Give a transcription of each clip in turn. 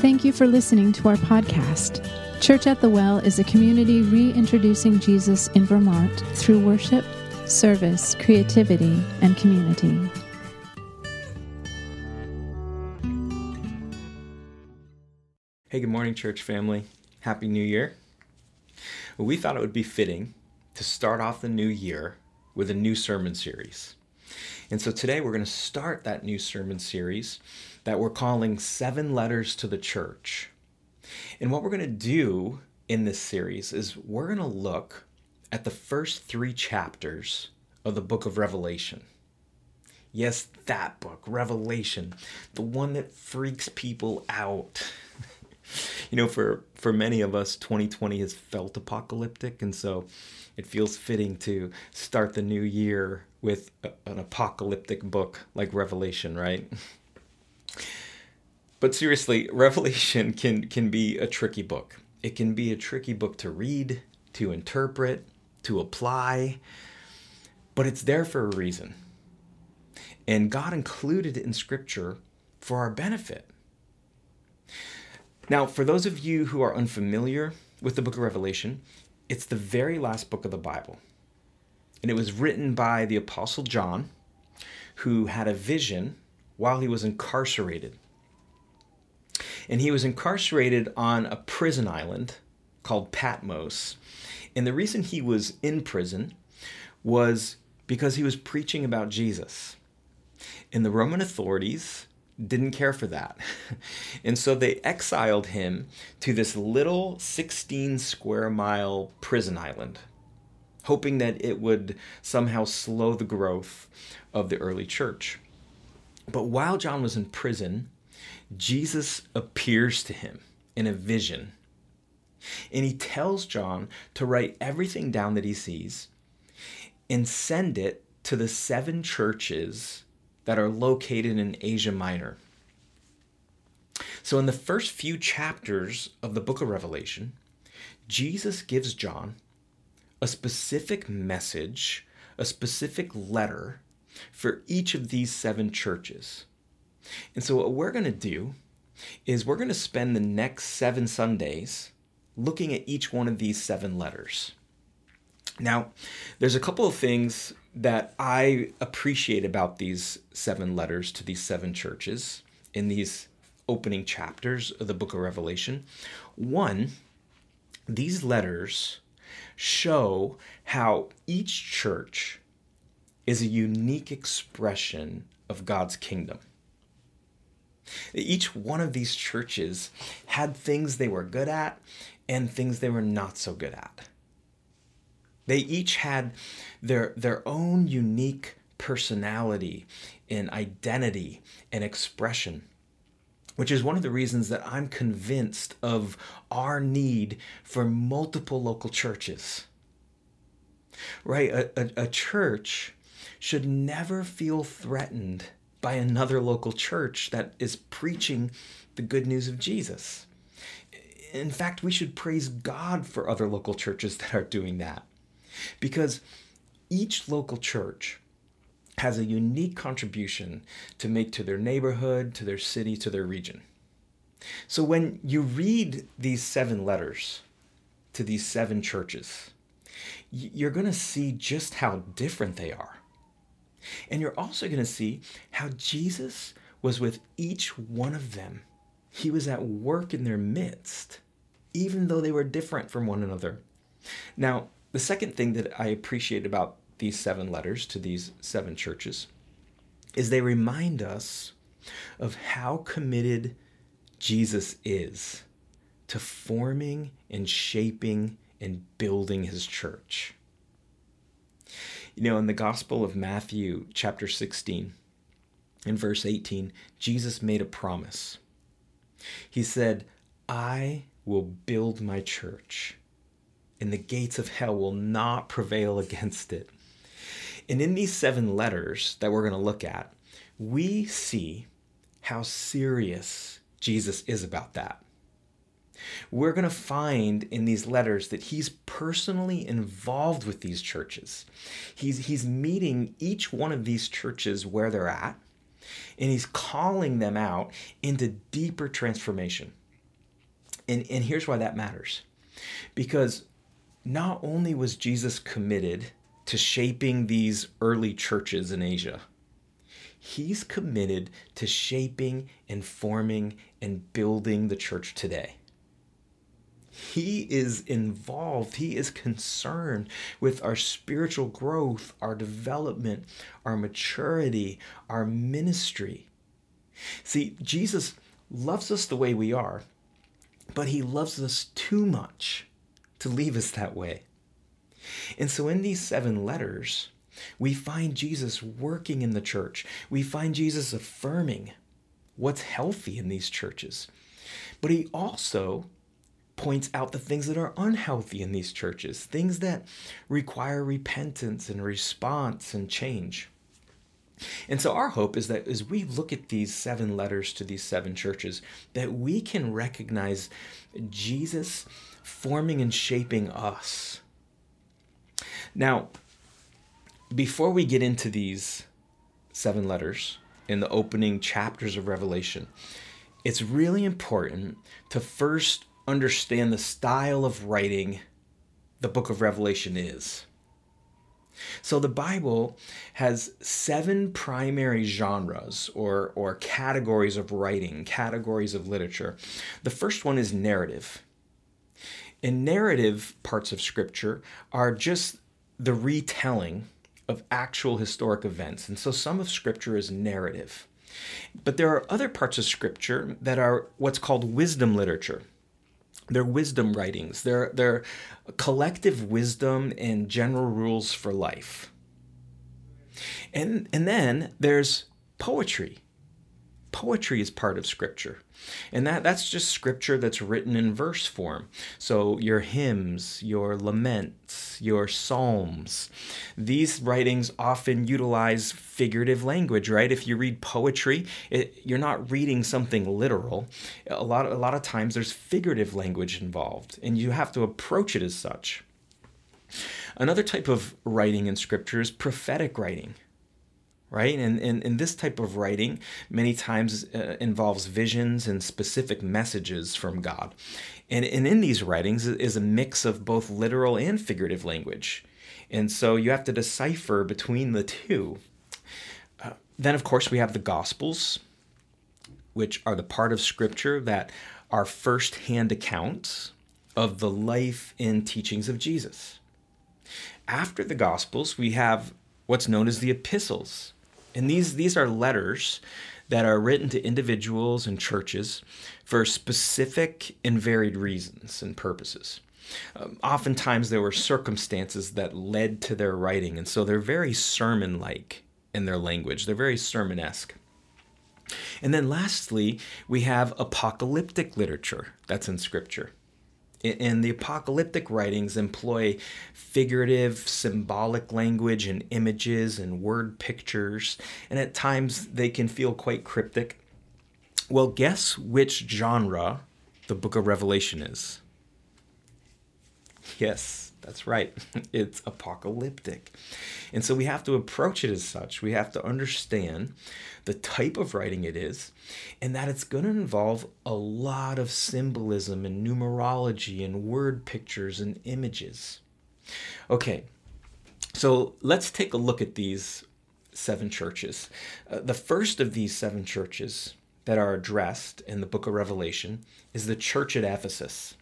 Thank you for listening to our podcast. Church at the Well is a community reintroducing Jesus in Vermont through worship, service, creativity, and community. Hey, good morning, church family. Happy New Year. Well, we thought it would be fitting to start off the new year with a new sermon series. And so today we're going to start that new sermon series that we're calling Seven Letters to the Church. And what we're going to do in this series is we're going to look at the first three chapters of the book of Revelation. Yes, that book, Revelation, the one that freaks people out. you know, for for many of us, 2020 has felt apocalyptic, and so it feels fitting to start the new year with a, an apocalyptic book like Revelation, right? But seriously, Revelation can can be a tricky book. It can be a tricky book to read, to interpret, to apply, but it's there for a reason. And God included it in scripture for our benefit. Now, for those of you who are unfamiliar with the book of Revelation, it's the very last book of the Bible. And it was written by the Apostle John, who had a vision while he was incarcerated. And he was incarcerated on a prison island called Patmos. And the reason he was in prison was because he was preaching about Jesus. And the Roman authorities didn't care for that. And so they exiled him to this little 16 square mile prison island, hoping that it would somehow slow the growth of the early church. But while John was in prison, Jesus appears to him in a vision. And he tells John to write everything down that he sees and send it to the seven churches that are located in Asia Minor. So, in the first few chapters of the book of Revelation, Jesus gives John a specific message, a specific letter for each of these seven churches. And so, what we're going to do is we're going to spend the next seven Sundays looking at each one of these seven letters. Now, there's a couple of things that I appreciate about these seven letters to these seven churches in these opening chapters of the book of Revelation. One, these letters show how each church is a unique expression of God's kingdom. Each one of these churches had things they were good at and things they were not so good at. They each had their, their own unique personality and identity and expression, which is one of the reasons that I'm convinced of our need for multiple local churches. Right? A, a, a church should never feel threatened by another local church that is preaching the good news of Jesus. In fact, we should praise God for other local churches that are doing that. Because each local church has a unique contribution to make to their neighborhood, to their city, to their region. So when you read these seven letters to these seven churches, you're going to see just how different they are. And you're also going to see how Jesus was with each one of them. He was at work in their midst, even though they were different from one another. Now, the second thing that I appreciate about these seven letters to these seven churches is they remind us of how committed Jesus is to forming and shaping and building his church. You know, in the Gospel of Matthew, chapter 16, in verse 18, Jesus made a promise. He said, I will build my church, and the gates of hell will not prevail against it. And in these seven letters that we're going to look at, we see how serious Jesus is about that we're going to find in these letters that he's personally involved with these churches. He's, he's meeting each one of these churches where they're at, And he's calling them out into deeper transformation. And, and here's why that matters. Because not only was Jesus committed to shaping these early churches in Asia, he's committed to shaping and forming and building the church today. He is involved. He is concerned with our spiritual growth, our development, our maturity, our ministry. See, Jesus loves us the way we are, but he loves us too much to leave us that way. And so in these seven letters, we find Jesus working in the church. We find Jesus affirming what's healthy in these churches. But he also points out the things that are unhealthy in these churches, things that require repentance and response and change. And so our hope is that as we look at these seven letters to these seven churches, that we can recognize Jesus forming and shaping us. Now, before we get into these seven letters in the opening chapters of Revelation, it's really important to first understand the style of writing the book of Revelation is. So the Bible has seven primary genres or, or categories of writing, categories of literature. The first one is narrative. And narrative parts of Scripture are just the retelling of actual historic events. And so some of Scripture is narrative. But there are other parts of Scripture that are what's called wisdom literature. They're wisdom writings. They're, they're collective wisdom and general rules for life. And, and then there's poetry. Poetry is part of Scripture. And that, that's just scripture that's written in verse form. So your hymns, your laments, your psalms, these writings often utilize figurative language, right? If you read poetry, it, you're not reading something literal. A lot, a lot of times there's figurative language involved, and you have to approach it as such. Another type of writing in scripture is prophetic writing right? And, and, and this type of writing many times uh, involves visions and specific messages from God. And, and in these writings is a mix of both literal and figurative language. And so you have to decipher between the two. Uh, then, of course, we have the Gospels, which are the part of Scripture that are first hand accounts of the life and teachings of Jesus. After the Gospels, we have what's known as the epistles, and these, these are letters that are written to individuals and churches for specific and varied reasons and purposes. Um, oftentimes, there were circumstances that led to their writing, and so they're very sermon like in their language. They're very sermon esque. And then, lastly, we have apocalyptic literature that's in Scripture and the apocalyptic writings employ figurative, symbolic language and images and word pictures, and at times they can feel quite cryptic. Well, guess which genre the book of Revelation is? Yes, that's right. It's apocalyptic. And so we have to approach it as such. We have to understand the type of writing it is, and that it's going to involve a lot of symbolism and numerology and word pictures and images. Okay, so let's take a look at these seven churches. Uh, the first of these seven churches that are addressed in the book of Revelation is the church at Ephesus.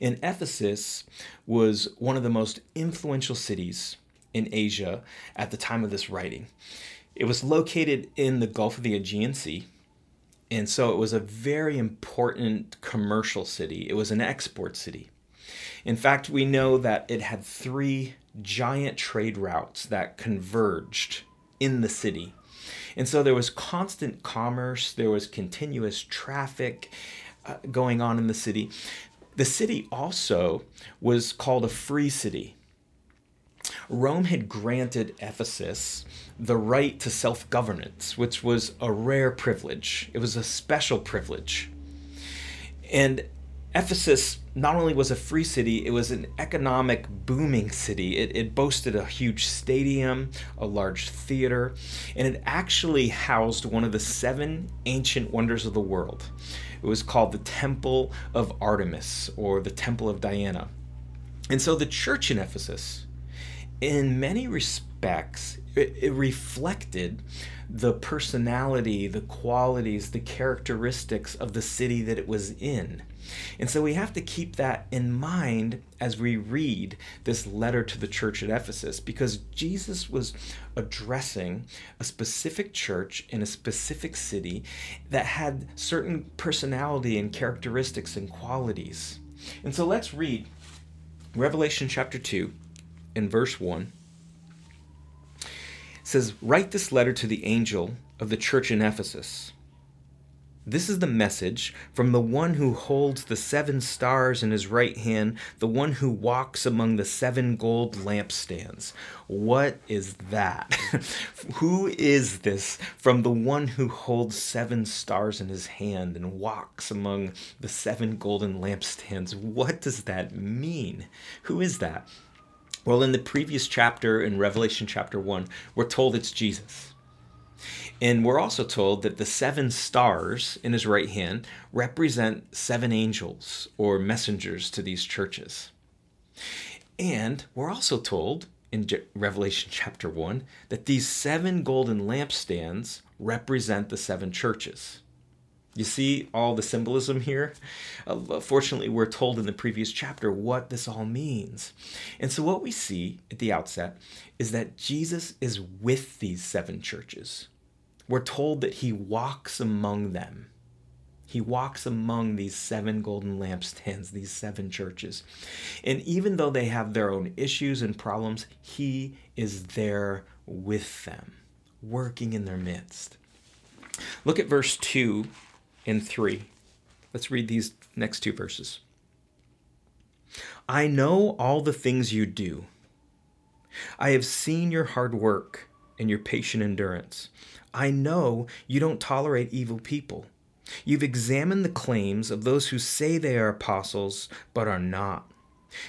And Ephesus was one of the most influential cities in Asia at the time of this writing. It was located in the Gulf of the Aegean Sea, and so it was a very important commercial city. It was an export city. In fact, we know that it had three giant trade routes that converged in the city. And so there was constant commerce, there was continuous traffic uh, going on in the city. The city also was called a free city. Rome had granted Ephesus the right to self governance, which was a rare privilege. It was a special privilege. And Ephesus not only was a free city, it was an economic booming city. It, it, boasted a huge stadium, a large theater, and it actually housed one of the seven ancient wonders of the world. It was called the Temple of Artemis or the Temple of Diana. And so the church in Ephesus, in many respects, it, it reflected the personality, the qualities, the characteristics of the city that it was in. And so we have to keep that in mind as we read this letter to the church at Ephesus because Jesus was addressing a specific church in a specific city that had certain personality and characteristics and qualities. And so let's read Revelation chapter 2 in verse 1 says, Write this letter to the angel of the church in Ephesus. This is the message from the one who holds the seven stars in his right hand, the one who walks among the seven gold lampstands. What is that? who is this from the one who holds seven stars in his hand and walks among the seven golden lampstands? What does that mean? Who is that? Well, in the previous chapter, in Revelation chapter 1, we're told it's Jesus. And we're also told that the seven stars in his right hand represent seven angels or messengers to these churches. And we're also told in Revelation chapter 1 that these seven golden lampstands represent the seven churches. You see all the symbolism here? Uh, fortunately, we're told in the previous chapter what this all means. And so, what we see at the outset is that Jesus is with these seven churches we're told that he walks among them. He walks among these seven golden lampstands, these seven churches. And even though they have their own issues and problems, he is there with them, working in their midst. Look at verse 2 and 3. Let's read these next two verses. I know all the things you do. I have seen your hard work and your patient endurance. I know you don't tolerate evil people. You've examined the claims of those who say they are apostles but are not.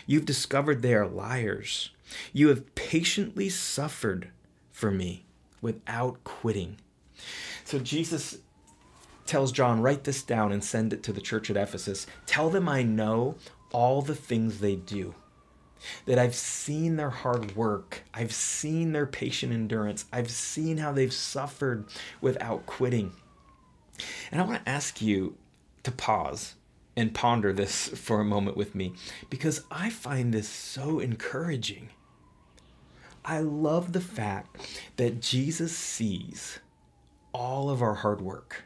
You've discovered they are liars. You have patiently suffered for me without quitting. So Jesus tells John, write this down and send it to the church at Ephesus. Tell them I know all the things they do that I've seen their hard work, I've seen their patient endurance, I've seen how they've suffered without quitting. And I want to ask you to pause and ponder this for a moment with me because I find this so encouraging. I love the fact that Jesus sees all of our hard work.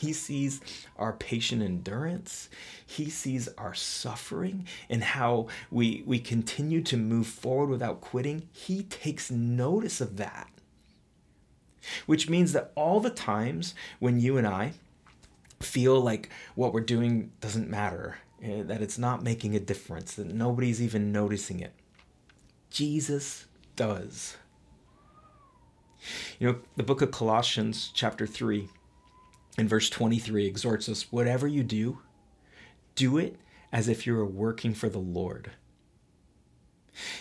He sees our patient endurance. He sees our suffering and how we, we continue to move forward without quitting. He takes notice of that. Which means that all the times when you and I feel like what we're doing doesn't matter, eh, that it's not making a difference, that nobody's even noticing it, Jesus does. You know, the book of Colossians, chapter 3, in verse 23 exhorts us whatever you do, do it as if you were working for the Lord.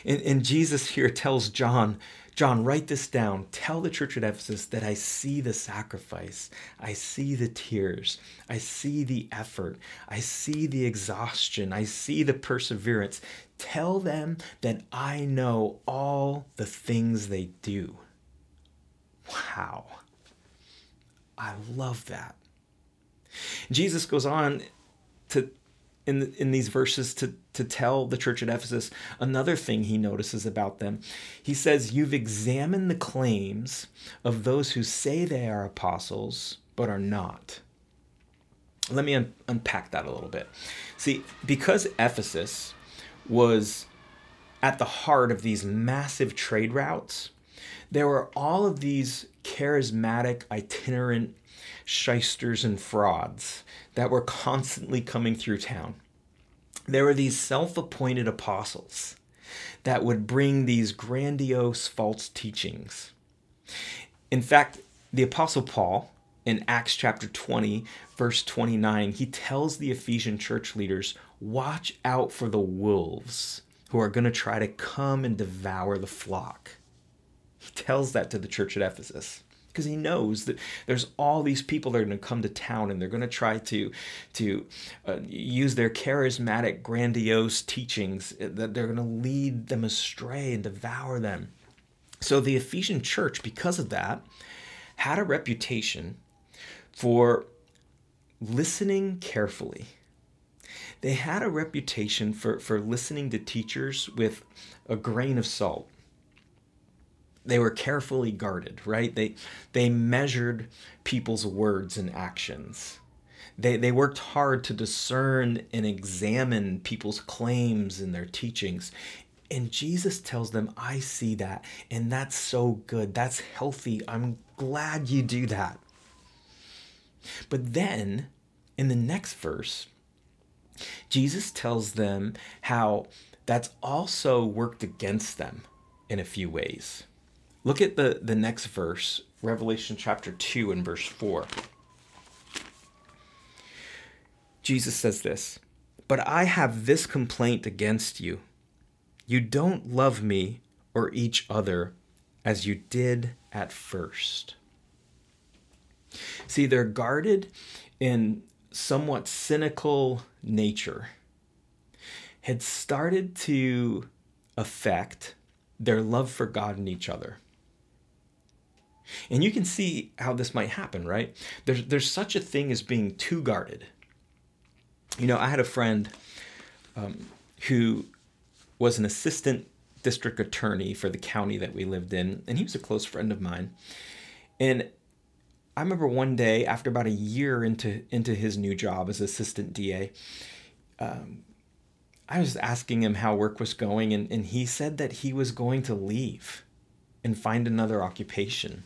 And, and, Jesus here tells John, John, write this down. Tell the church at Ephesus that I see the sacrifice. I see the tears. I see the effort. I see the exhaustion. I see the perseverance. Tell them that I know all the things they do. Wow. I love that. Jesus goes on to in in these verses to to tell the church at Ephesus another thing he notices about them. He says, "You've examined the claims of those who say they are apostles but are not." Let me un- unpack that a little bit. See, because Ephesus was at the heart of these massive trade routes, there were all of these charismatic, itinerant shysters and frauds that were constantly coming through town. There were these self appointed apostles that would bring these grandiose false teachings. In fact, the Apostle Paul in Acts chapter 20, verse 29, he tells the Ephesian church leaders, Watch out for the wolves who are going to try to come and devour the flock. He tells that to the church at Ephesus. Because he knows that there's all these people that are going to come to town and they're going to try to to uh, use their charismatic grandiose teachings uh, that they're going to lead them astray and devour them. So the ephesian church because of that had a reputation for listening carefully. They had a reputation for, for listening to teachers with a grain of salt they were carefully guarded, right? They they measured people's words and actions. They, they worked hard to discern and examine people's claims and their teachings. And Jesus tells them, I see that, and that's so good. That's healthy. I'm glad you do that. But then, in the next verse, Jesus tells them how that's also worked against them in a few ways. Look at the, the next verse, Revelation chapter 2 and verse 4. Jesus says this But I have this complaint against you. You don't love me or each other as you did at first. See, their guarded in somewhat cynical nature, had started to affect their love for God and each other. And you can see how this might happen, right? There's there's such a thing as being too guarded. You know, I had a friend um, who was an assistant district attorney for the county that we lived in, and he was a close friend of mine. And I remember one day, after about a year into into his new job as assistant DA, um, I was asking him how work was going, and, and he said that he was going to leave and find another occupation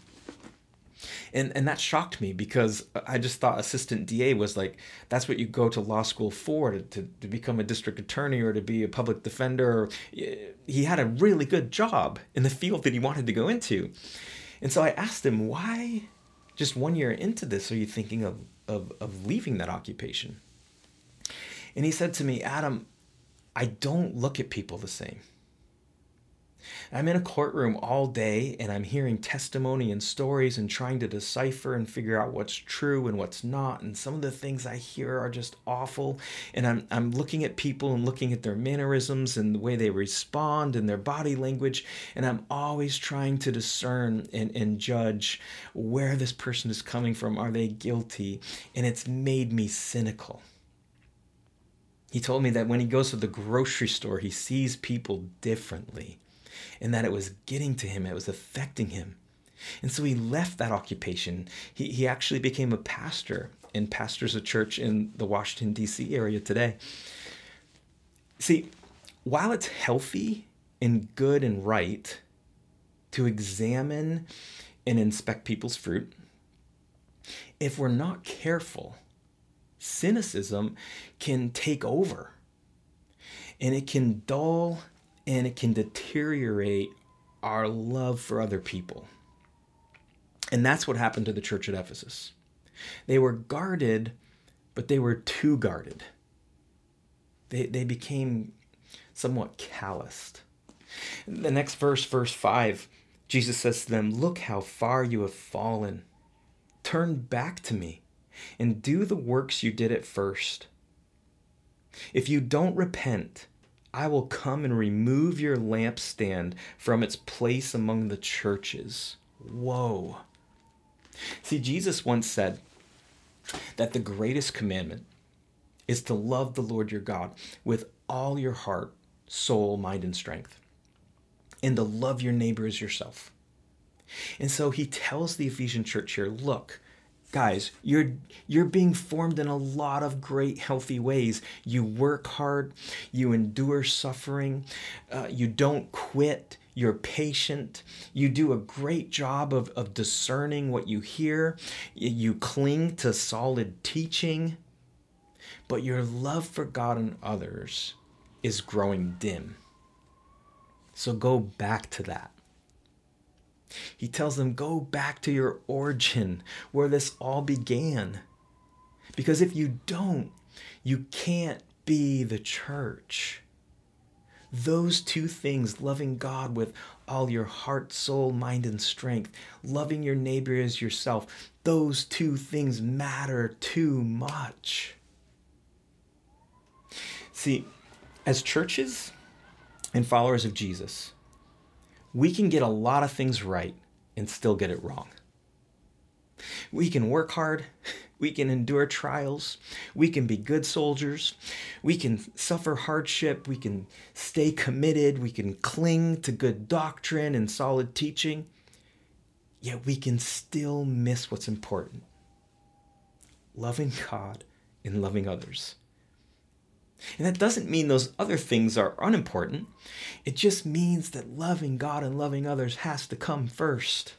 and and that shocked me because I just thought assistant DA was like that's what you go to law school for to, to, to become a district attorney or to be a public defender. He had a really good job in the field that he wanted to go into, and so I asked him why. Just one year into this, are you thinking of, of, of leaving that occupation? And he said to me, Adam, I don't look at people the same. I'm in a courtroom all day and I'm hearing testimony and stories and trying to decipher and figure out what's true and what's not. And some of the things I hear are just awful. And I'm, I'm looking at people and looking at their mannerisms and the way they respond and their body language. And I'm always trying to discern and, and judge where this person is coming from. Are they guilty? And it's made me cynical. He told me that when he goes to the grocery store, he sees people differently and that it was getting to him, it was affecting him. And so he left that occupation. He, he actually became a pastor and pastors a church in the Washington, D.C. area today. See, while it's healthy and good and right to examine and inspect people's fruit, if we're not careful, cynicism can take over and it can dull and it can deteriorate our love for other people. And that's what happened to the church at Ephesus. They were guarded, but they were too guarded. They, they became somewhat calloused. The next verse, verse 5, Jesus says to them, Look how far you have fallen. Turn back to me and do the works you did at first. If you don't repent, I will come and remove your lampstand from its place among the churches. Whoa. See, Jesus once said that the greatest commandment is to love the Lord your God with all your heart, soul, mind, and strength, and to love your neighbor as yourself. And so he tells the Ephesian church here look, guys you're you're being formed in a lot of great healthy ways. You work hard you endure suffering uh, you don't quit you're patient you do a great job of, of discerning what you hear you cling to solid teaching but your love for god and others is growing dim. So go back to that He tells them, go back to your origin where this all began. Because if you don't, you can't be the church. Those two things, loving God with all your heart, soul, mind, and strength, loving your neighbor as yourself, those two things matter too much. See, as churches and followers of Jesus, we can get a lot of things right and still get it wrong. We can work hard, we can endure trials, we can be good soldiers, we can suffer hardship, we can stay committed, we can cling to good doctrine and solid teaching, yet we can still miss what's important loving God and loving others. And that doesn't mean those other things are unimportant. It just means that loving God and loving others has to come first.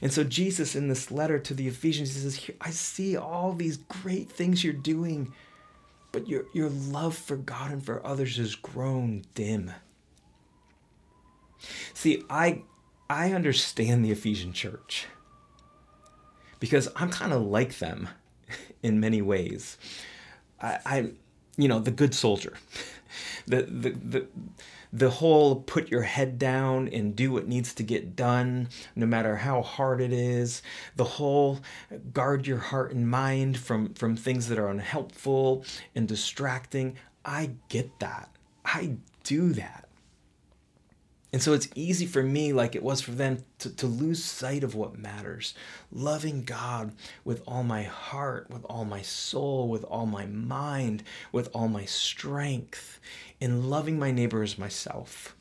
And so, Jesus, in this letter to the Ephesians, he says, I see all these great things you're doing, but your, your love for God and for others has grown dim. See, I, I understand the Ephesian church because I'm kind of like them in many ways. I, I, you know, the good soldier. The, the, the, the whole put your head down and do what needs to get done, no matter how hard it is. The whole guard your heart and mind from, from things that are unhelpful and distracting. I get that. I do that. And so it's easy for me, like it was for them, to, to lose sight of what matters. Loving God with all my heart, with all my soul, with all my mind, with all my strength, and loving my neighbor as myself.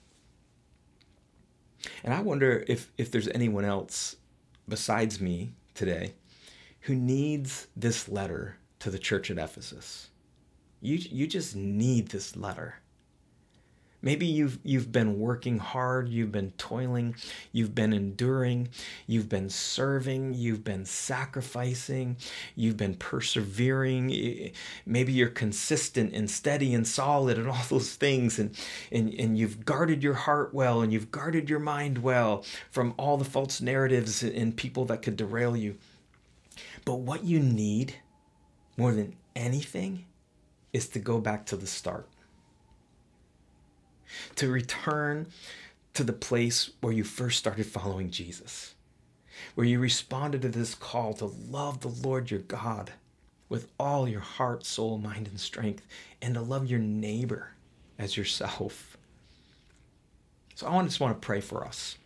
And I wonder if, if there's anyone else besides me today who needs this letter to the church at Ephesus. You, you just need this letter. Maybe you've you've been working hard, you've been toiling, you've been enduring, you've been serving, you've been sacrificing, you've been persevering. Maybe you're consistent and steady and solid and all those things and and, and you've guarded your heart well and you've guarded your mind well from all the false narratives and people that could derail you. But what you need more than anything is to go back to the start to return to the place where you first started following Jesus, where you responded to this call to love the Lord your God with all your heart, soul, mind, and strength, and to love your neighbor as yourself. So I just want to pray for us.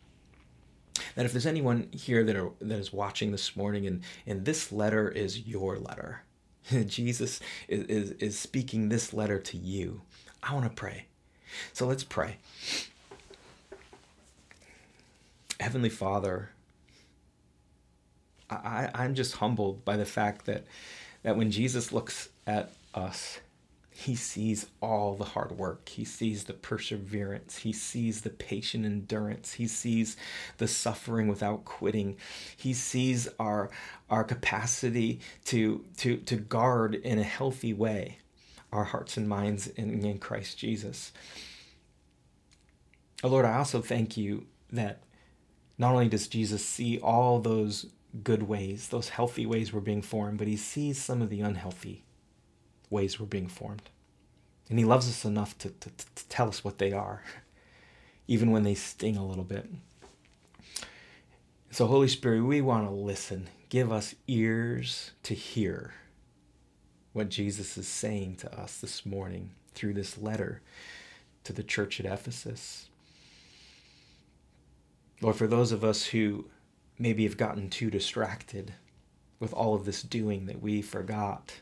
That if there's anyone here that, are, that is watching this morning and, and this letter is your letter, Jesus is, is, is speaking this letter to you, I want to pray so let's pray. Heavenly Father, I, I'm just humbled by the fact that, that when Jesus looks at us, he sees all the hard work. He sees the perseverance. He sees the patient endurance. He sees the suffering without quitting. He sees our, our capacity to, to, to guard in a healthy way our hearts and minds in, in Christ Jesus. Oh Lord, I also thank you that not only does Jesus see all those good ways, those healthy ways we're being formed, but he sees some of the unhealthy ways we're being formed. And he loves us enough to, to, to tell us what they are, even when they sting a little bit. So, Holy Spirit, we want to listen. Give us ears to hear what Jesus is saying to us this morning through this letter to the church at Ephesus. Lord, for those of us who maybe have gotten too distracted with all of this doing that we forgot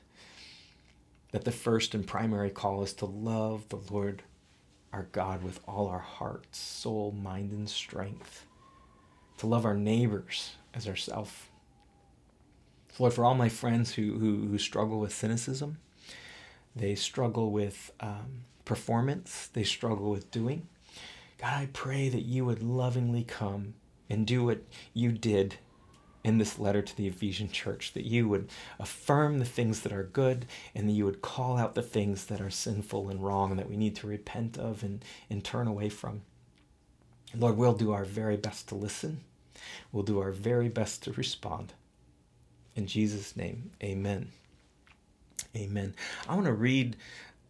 that the first and primary call is to love the Lord our God with all our heart, soul, mind, and strength, to love our neighbors as ourselves Lord, for all my friends who, who, who struggle with cynicism, they struggle with um, performance, they struggle with doing. God, I pray that you would lovingly come and do what you did in this letter to the Ephesian church, that you would affirm the things that are good and that you would call out the things that are sinful and wrong and that we need to repent of and, and turn away from. Lord, we'll do our very best to listen We'll do our very best to respond. In Jesus' name, amen. Amen. I want to read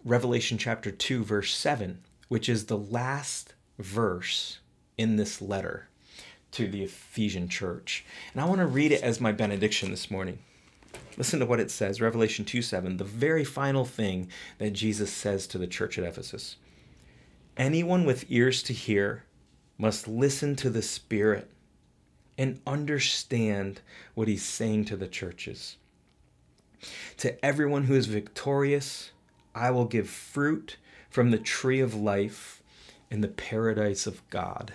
Revelation chapter 2, verse 7, which is the last verse in this letter to the Ephesian church. And I want to read it as my benediction this morning. Listen to what it says, Revelation 2 7, the very final thing that Jesus says to the church at Ephesus. Anyone with ears to hear must listen to the Spirit and understand what he's saying to the churches. To everyone who is victorious, I will give fruit from the tree of life in the paradise of God.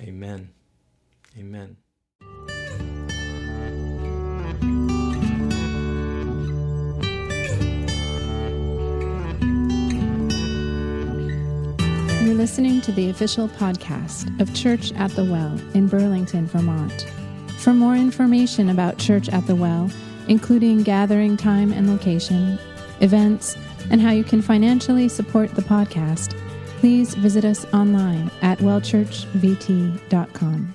Amen. Amen. Listening to the official podcast of Church at the Well in Burlington, Vermont. For more information about Church at the Well, including gathering time and location, events, and how you can financially support the podcast, please visit us online at wellchurchvt.com.